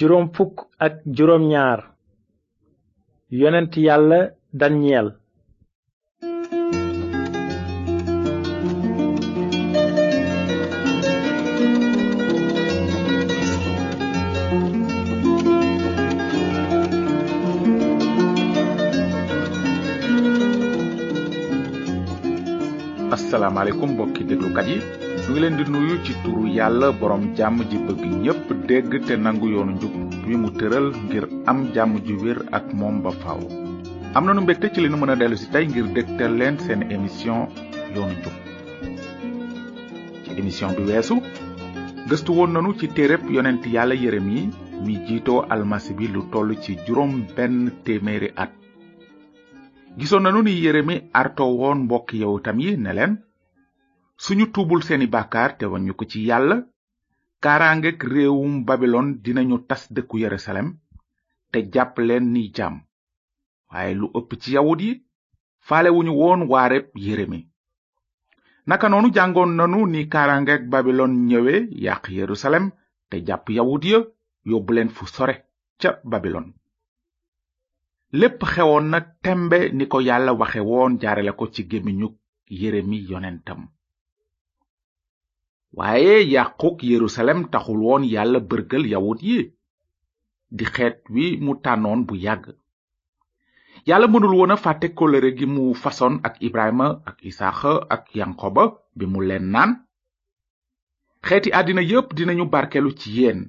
juróom fukk ak juróom ñaar. Yonent yàlla daniyel asalaamaaleykum mbokki déglukat yi ñu leen di nuyu ci turu yàlla borom jàmm ji bëgg ñépp dégg te nangu yoonu njub wi mu tëral ngir am jàmm ju wér ak moom ba faaw. am nanu mbégte ci li nu mën a dellu si tey ngir dégtal leen seen émission yoonu njub ci émission bi weesu gëstu woon nanu ci téereb yonent yàlla Yeremi mi jiitoo almasi bi lu toll ci juróom benn téeméeri at. gisoon nanu ni Yeremi arto woon mbokk yawutam yi ne leen suñu tuubul seeni bàkkaar te wañu ko ci yàlla. Kaaraangeek réewum babilon dinañu tas dëkku yerusalem te jàpp leen ni jaam waaye lu ëpp ci yawut yi faalewuñu woon waareb Yeremi naka noonu jàngoon nanu ni kaaraangeek babilon ñëwe yàq yerusalem te jàpp yawut ya yóbbu leen fu sore ca babilon. Lépp xewoon na tembe ni ko yàlla waxe woon jaarale ko ci gémmiñu yeremi yonentam. Waaye yàquk yerusalem taxul woon yàlla bërgal yawut yi. Di xeet wi mu tànnoon bu yàgg. Yàlla mënul woon a fàtte kolëre gi mu fasoon ak ibrahima ak isaaxa ak yankoba bi mu leen naan. Xeeti àddina yépp dinañu barkelu ci yéen.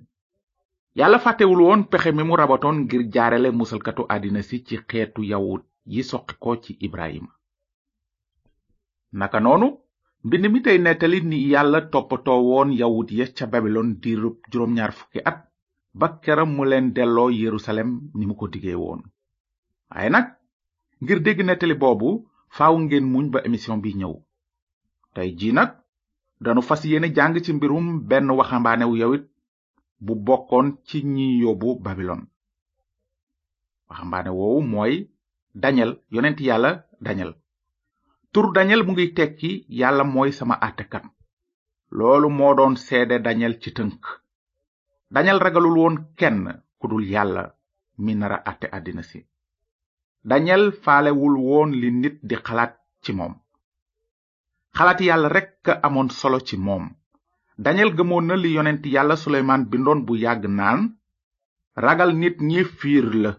Yàlla fàttewul woon pexe mi mu rabatoon ngir jaarale musalkatu àddina si ci xeetu yawut yi soqi ko ci ibrahima. Naka noonu mbind mi tey nettali ni yàlla toppatoo woon yawut ya ca babilon diirub juróom-ñaar fukki at ba keram mu leen delloo yerusalem ni mu ko digee woon. Waaye nag ngir dégg nettali boobu faaw ngeen muñ ba émission bi ñëw. Tey ji nag danu fas yéene jàng ci mbirum benn waxambaanewu yawit bu bokkoon ci ñi yóbbu babilon. Waxambaane woowu mooy dañel yonent yàlla dañel tur dañel mu ngi tekki yàlla mooy sama àttekat. Loolu moo doon seede dañel ci tënk. Dañel ragalul woon kenn ku dul yàlla mi nara àtte àddina si. Dañel faalewul li nit di xalaat ci moom. Xalaati yàlla rekk amoon solo ci moom. Dañel gëmoon na li yonent yàlla suleymaan bindoon bu yàgg naan ragal nit ñi fiir la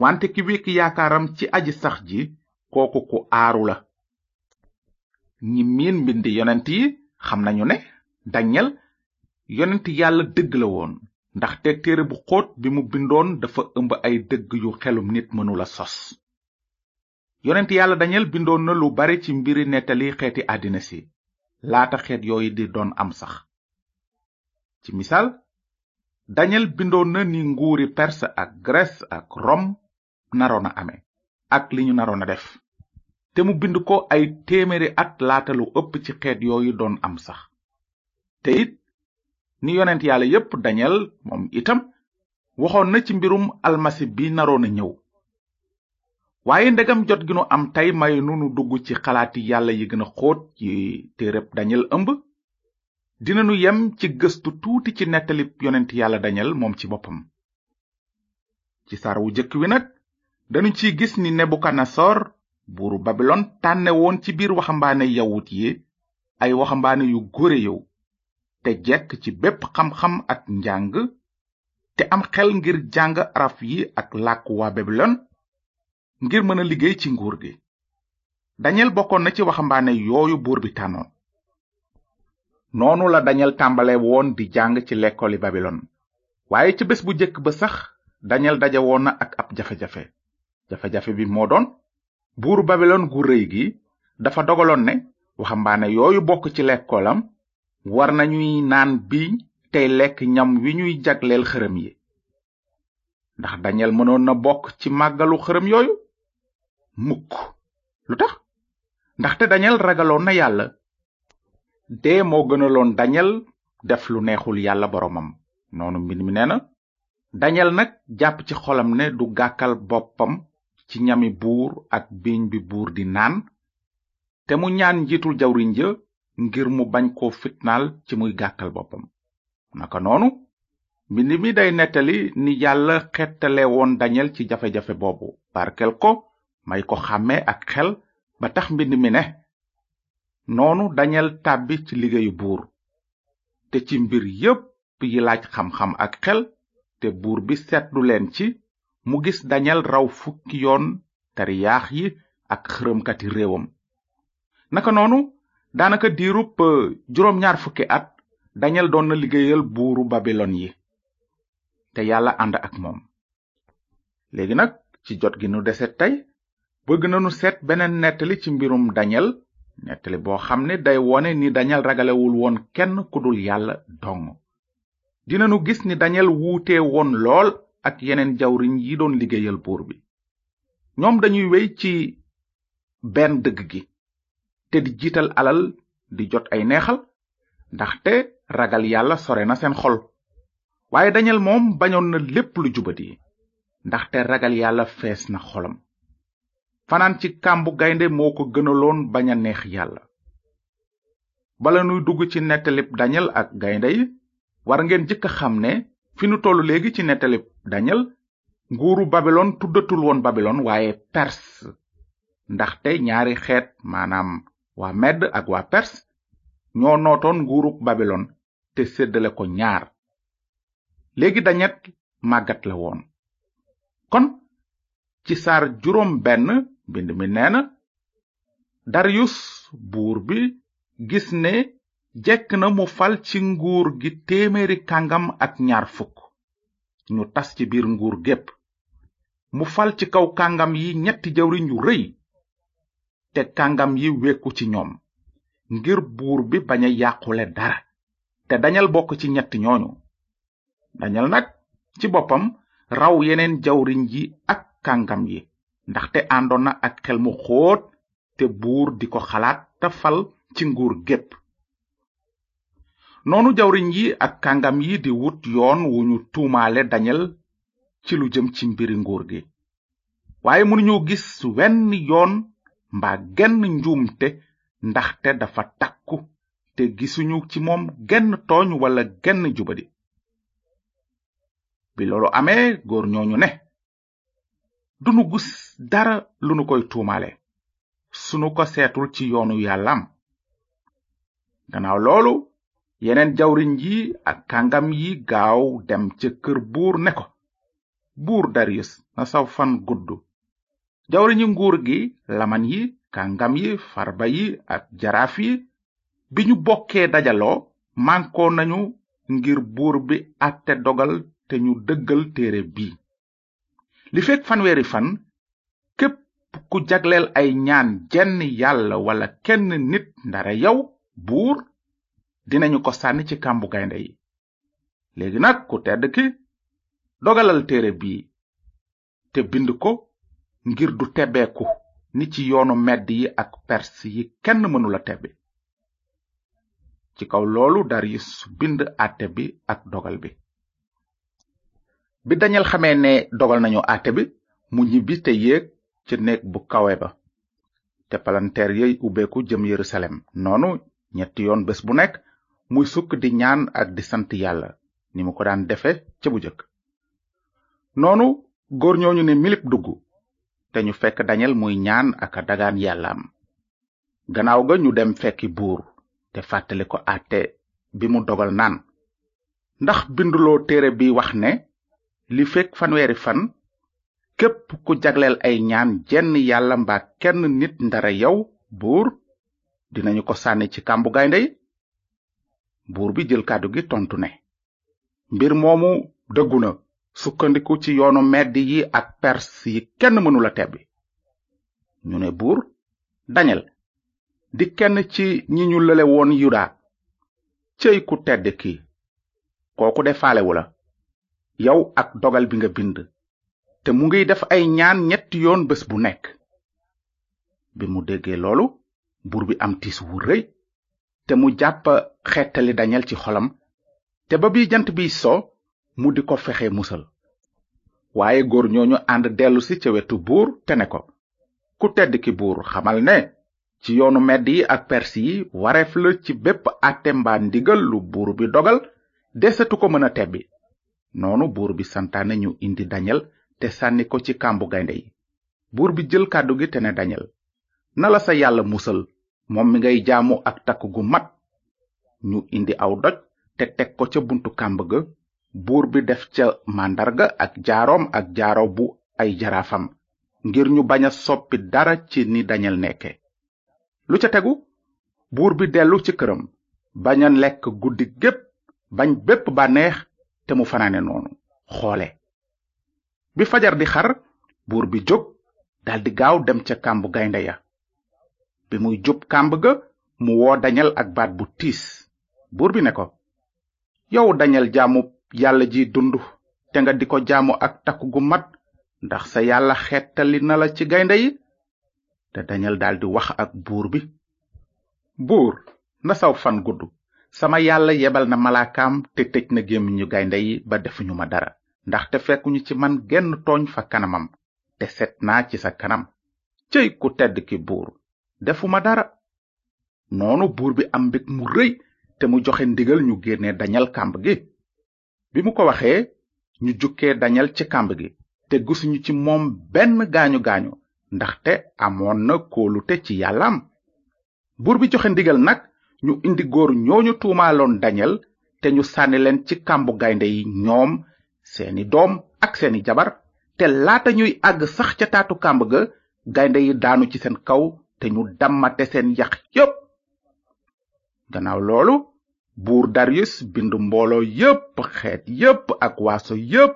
wante ki wékk yaakaaram ci aji sax ji kooku ku aaru la ñi miin mbindi yonent yi xam nañu ne dañel yonent yàlla dëgg la woon. ndaxte téere bu xóot bi mu bindoon dafa ëmb ay dëgg yu xelum nit mënula sos. yonent yàlla dañel bindoon na lu bare ci mbiri nettali xeeti àddina si. laata xeet yooyu di doon am sax. ci misaal dañel bindoon na ni nguuri perse ak grèce ak rom naroon a ame ak li ñu naroon a def. Te mu bind ko ay téeméeri at laata lu ëpp ci xeet yooyu doon am sax. Te it ni yonent yàlla yépp dañeel moom itam waxoon na ci mbirum almasi bi naroon a ñëw. Waaye ndegam jot gi nu am tey may nunu dugg ci xalaati yàlla yi gën a xóot ci téereb dañeel ëmb. Dinanu yem ci gëstu tuuti ci nettalib yonent yàlla dañeel moom ci boppam. Ci sar wu jëkk wi nag danu ciy gis ni nebukadnesar buuru babilon tànne woon ci biir waxambaane yawut yi ay waxambaane yu góore yow te jekk ci bépp xam-xam ak njàng te am xel ngir jàng araf yi ak làkk waa babilon ngir mën a liggéey ci nguur gi. Dañel bokkoon na ci waxambaane yooyu buur bi tànnoon. Noonu la dañel tàmbale woon di jàng ci lekkoli babilon. Waaye ca bés bu jëkk ba sax dañel daje woon na ak ab jafe-jafe. Jafe-jafe bi moo doon buuru babilon gu rëy gi dafa dogaloon ne waxambaane yooyu bokk ci lekkoolam war nañuy naan biiñ tey lekk ñam wi ñuy jagleel xërëm yi. ndax dañeel mënoon na bokk ci màggalu xërëm yooyu? Mukk. Lu tax? ndaxte dañeel ragaloon na yàlla. Dee moo gënaloon dañeel def lu neexul yàlla boromam noonu mbind mi nee na. Dañel nag jàpp ci xolam ne du gàkkal boppam ci ñami buur ak biiñ bi buur di naan te mu ñaan njiitul jawriñ ja ngir mu bañ koo fitnaal ci muy gàkkal boppam. Naka noonu mbind mi day nettali ni yàlla xettale woon dañel ci jafe-jafe boobu. Barkel ko may ko xàmme ak xel ba tax mbind mi ne noonu dañel tàbbi ci liggéeyu buur. Te ci mbir yépp yi laaj xam-xam ak xel te buur bi seetlu leen ci mu gis dañel raw fukki yoon tariyaax yi ak xërëmkati réewam. Naka noonu daanaka diirub juróom ñaar fukki at dañel doon na liggéeyal buuru babilon yi. Te yàlla ànd ak moom. Léegi nag ci jot gi nu dese tey bëgg nanu seet beneen nettali ci mbirum dañel nettali boo xam day wone ni dañel ragalewul woon kenn ku dul yàlla dong. Dinanu gis ni dañel wuute woon lool ak yeneen jawriñ yi doon liggéeyal buur bi. Ñoom dañuy wey ci benn dëgg gi te di jiital alal di jot ay neexal ndaxte ragal yàlla sore na seen xol. Waaye dañel moom bañoon na lépp lu jubadi ndaxte ragal yàlla fees na xolam. Fanaan ci kàmbu gaynde moo ko gënaloon bañ a neex yàlla. Bala nuy dugg ci nettalib dañel ak gaynde yi war ngeen jëkk xam fi nu tollu léegi ci nettalib dañel nguuru babilon tuddatul woon babilon waaye perse. Ndaxte ñaari xeet maanaam waa medd ak waa perse ñoo nootoon nguuruk babilon te séddale ko ñaar. Léegi dañet màggat la woon. Kon ci saar juróom benn mbind mi neena darius buur bi gis ne jekk na mu fal ci nguur gi téeméeri kàngam ak ñaar fukk. Ñu tas ci biir nguur gépp. Mu fal ci kaw kàngam yi ñetti jawriñ yu rëy. Te kàngam yi wekku ci ñoom. Ngir buur bi bañ yàqule dara. Te dañal bokk ci ñett ñooñu. Dañal nag ci boppam raw yeneen jawriñ yi ak kàngam yi. Ndaxte àndoon na ak xel mu xóot te buur di ko xalaat te fal ci nguur gépp. Noonu jawriñ yi ak kàngam yi di wut yoon wu ñu tuumaale dañel ci lu jëm ci mbiri nguur gi. Waaye mënuñu gis wenn yoon mbaa genn njuumte ndaxte dafa takku te gisuñu ci moom genn tooñ wala genn jubadi. Bi loolu amee góor ñooñu ne dunu gis dara lu nu koy tuumaale. Sunu ko seetul ci yoonu yàllam gannaaw loolu yeneen jawriñ yi ak kàngam yi gaaw dem ca kër buur ne ko buur darius na saw fan gudd. Yi nguur gi laman yi kàngam yi farba yi ak jaraaf yi bi ñu bokkee dajaloo mànkoo nañu ngir buur bi àtte dogal te ñu dëggal téere bi. Li fekk fanweeri fan képp ku jagleel ay ñaan jenn yàlla wala kenn nit ndara yow buur dinañu ko sànni ci kàmbu gaynde yi. Léegi nag ku tedd ki dogalal téere bii te bind ko ngir du tebbeeku ni ci yoonu medd yi ak pers yi kenn mënula tebbi. Ci kaw loolu darius bind àtte bi ak dogal bi. Bi dañal xamee ne dogal nañu àtte bi mu ñibbi te yéeg ci néeg bu kawe ba. Te palanteer yey ubbeeku jëm yerusalem. Noonu ñetti yoon bés bu nekk muy sukk di ñaan ak di sant yàlla ni mu ko daan defe ca bu jëkk. Noonu góor ñooñu ne milip dugg te ñu fekk dañel muy ñaan ak a dagaan yàllaam. Gannaaw ga ñu dem fekki buur te fàttali ko àtte bi mu dogal naan ndax binduloo téere bi wax ne li fekk fanweeri fan képp ku jagleel ay ñaan jenn yàlla mbaa kenn nit ndara yow buur dinañu ko sànni ci kàmbu gaynde buur bi jël kàddu gi tontu ne mbir moomu dëggu na sukkandiku ci yoonu medd yi ak pers yi kenn mënula tebbi. Ñu ne buur dañel di kenn ci ñi ñu lële woon yuda céy ku tedd ki kooku de faalewu la. Yow ak dogal bi nga bind te mu ngiy def ay ñaan ñetti yoon bés bu nekk. Bi mu déggee loolu buur bi am tiis wu rëy te mu jàpp xettali dañel ci xolam te ba bi jant biy so mu di ko fexe musal. Waaye góor ñooñu ànd dellusi ca wetu buur te ne ko ku tedd ki xamal ne ci yoonu medd yi ak persi yi wareef la ci bépp àtte mbaa ndigal lu buur bi dogal desetu ko mën a tebbi. Noonu bi santaane ñu indi dañel te sànni ko ci kàmbu gaynde yi. Buur bi jël kàddu gi te ne dañel na la sa yàlla musal moom mi ngay jaamu ak takk gu mat. Ñu indi aw doj te teg ko ca buntu kàmb ga. Buur bi def ca màndarga ak jaaroom ak jaaro bu ay jaraafam ngir ñu bañ a soppi dara ci ni dañel nekke. Lu ca tegu? Buur bi dellu ci këram bañ a lekk guddi gépp bañ bépp bànneex te mu fanaane noonu. Xoole. Bi fajar di xar buur bi jóg daldi gaaw dem ca kàmbu gaynde ya bi muy jub kàmb ga mu woo dañel ak baat bu tiis. Buur bi ne ko yow dañel jaamu yàlla ji dund te nga di ko jaamu ak takku gu mat ndax sa yàlla xettali na la ci gaynde yi? Te dañel daldi wax ak buur bi buur na saw fan gudd. Sama yàlla yebal na malaakaam te tëj na gémmiñu gaynde yi ba defuñu ma dara ndaxte fekkuñu ci man genn tooñ fa kanamam te set ci sa kanam. Cëy ku tedd ki buur defuma dara. Noonu buur bi am mbég mu rëy te mu joxe ndigal ñu génne dañal kàmb gi. Bi mu ko waxee ñu jukkee dañal ci kàmb gi te gisuñu ci moom benn gaañu gaañu ndaxte amoon na kóolute ci yàllaam. Buur bi joxe ndigal nag ñu indi góor ñooñu tuumaaloon dañel te ñu sànni leen ci kàmbu gaynde yi ñoom seeni doom ak seeni jabar. Te laata ñuy àgg sax ca taatu kàmb ga gaynde yi daanu ci seen kaw te ñu dammate seen yax yépp. Gannaaw loolu buur darius bind mbooloo yépp xeet yépp ak waaso yépp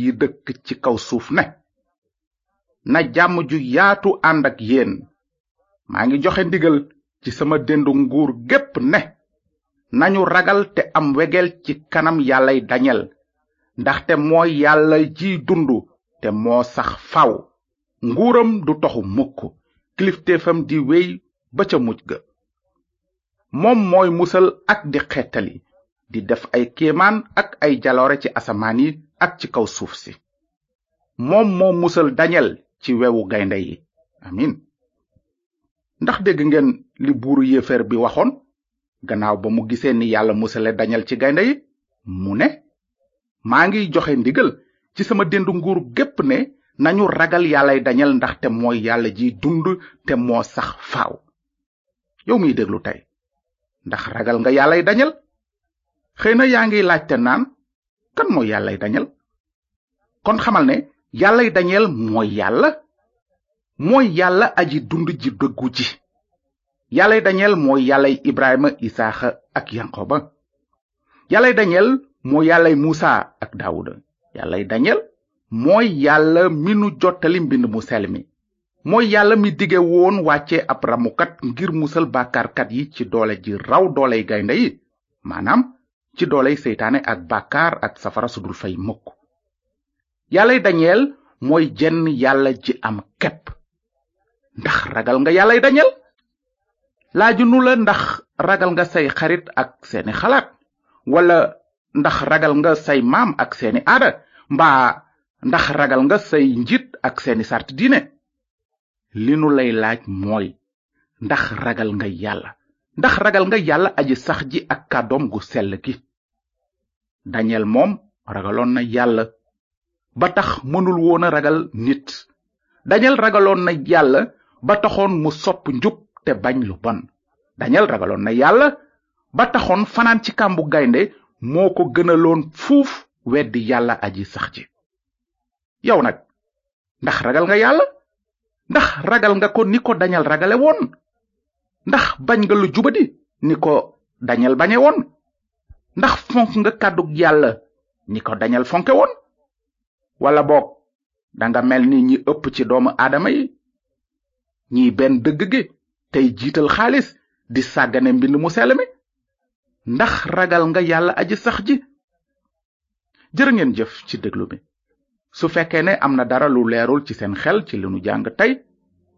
yi dëkk ci kaw suuf ne na jàmm ju yaatu ànd ak yéen. Maa ngi joxe ndigal ci sama dendu nguur gépp ne nañu ragal te am wegel ci kanam yàllay dañel ndaxte mooy yàlla ji dund te moo sax faw. Nguuram du toxu mukk kilifteefam di wéy ba ca mujj ga. Moom mooy musal ak di xettali di def ay kéemaan ak ay jaloore ci asamaan yi ak ci kaw suuf si. Moom moo musal dañel ci wewu gaynde yi. Amin. Ndax dégg ngeen li buuru yéefeer bi waxoon? Gannaaw ba mu gisee ni yàlla musale dañel ci gaynde yi mu ne maa ngi joxe ndigal ci sama dendu nguur gépp ne nañu ragal yàllay dañal ndaxte mooy yàlla ji dund te moo sax faaw. Yow miy déglu tey ndax ragal nga yàllay dañal xëy na yaa ngi laajte naan kan mooy yàllay dañel? Kon xamal ne yàllay dañel mooy yàlla mooy yàlla aji dund ji dëggu ji. Yàllay dañeel mooy yàllay ibrahima isaaxa ak yankoba yàllay dañel mooy yàllay muusa ak daawuda. Yàllay dañel mooy yàlla mi nu jottali mbind mu sel mi mooy yàlla mi dige woon wàcce ab ramukat ngir musal bàkkaarkat yi ci doole ji raw dooley gaynde yi. Maanaam ci dooley seytaane ak bàkkaar ak safara sudul fay mukk. Yàllay dañeel mooy jenn yàlla ji am kepp. Ndax ragal nga yàllay dañeel laajunu la ndax ragal nga say xarit ak seeni xalaat? Wala ndax ragal nga say maam ak seeni aada? Mbaa ndax ragal nga say njiit ak seeni sart diine. Li nu lay laaj mooy ndax ragal nga yàlla? Ndax ragal nga yàlla aji sax ji ak kàddoom gu sell gi? Dañel moom ragaloon na yàlla. Ba tax mënul woon ragal nit. Dañel ragaloon na yàlla ba taxoon mu sopp njub te bañ lu bon. Dañel ragaloon na yàlla ba taxoon fanaan ci kàmbu gaynde moo ko gënaloon fuuf weddi aji sax ji yow nag ndax ragal nga yàlla? Ndax ragal nga ko ni ko dañal ragale woon? Ndax bañ nga lu jubadi ni ko dañal bañe woon? Ndax fonk nga kàddug yàlla ni ko dañal fonke woon? Wala boog danga mel ni ñi ëpp ci doomu aadama yi? Ñiy benn dëgg gi tey jiital xaalis di sàggane mbind mu sell ndax ragal nga yàlla aji sax ji? Jërë ngeen jëf ci déglu bi su fekkee ne am na dara lu leerul ci seen xel ci li nu jàng tey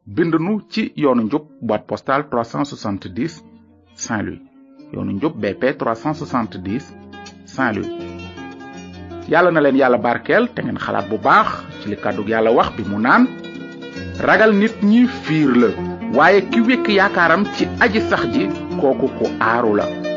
bind nu ci yoonu njub boîte postale 370 Saint-Louis. Yoonu njub BP 370 Saint-Louis. Yàlla na leen yàlla barkeel te ngeen xalaat bu baax ci li yàlla wax bi mu naan ragal nit ñi fiir la waaye ki wekk yaakaaram ci aji sax ji kooku ku aaru la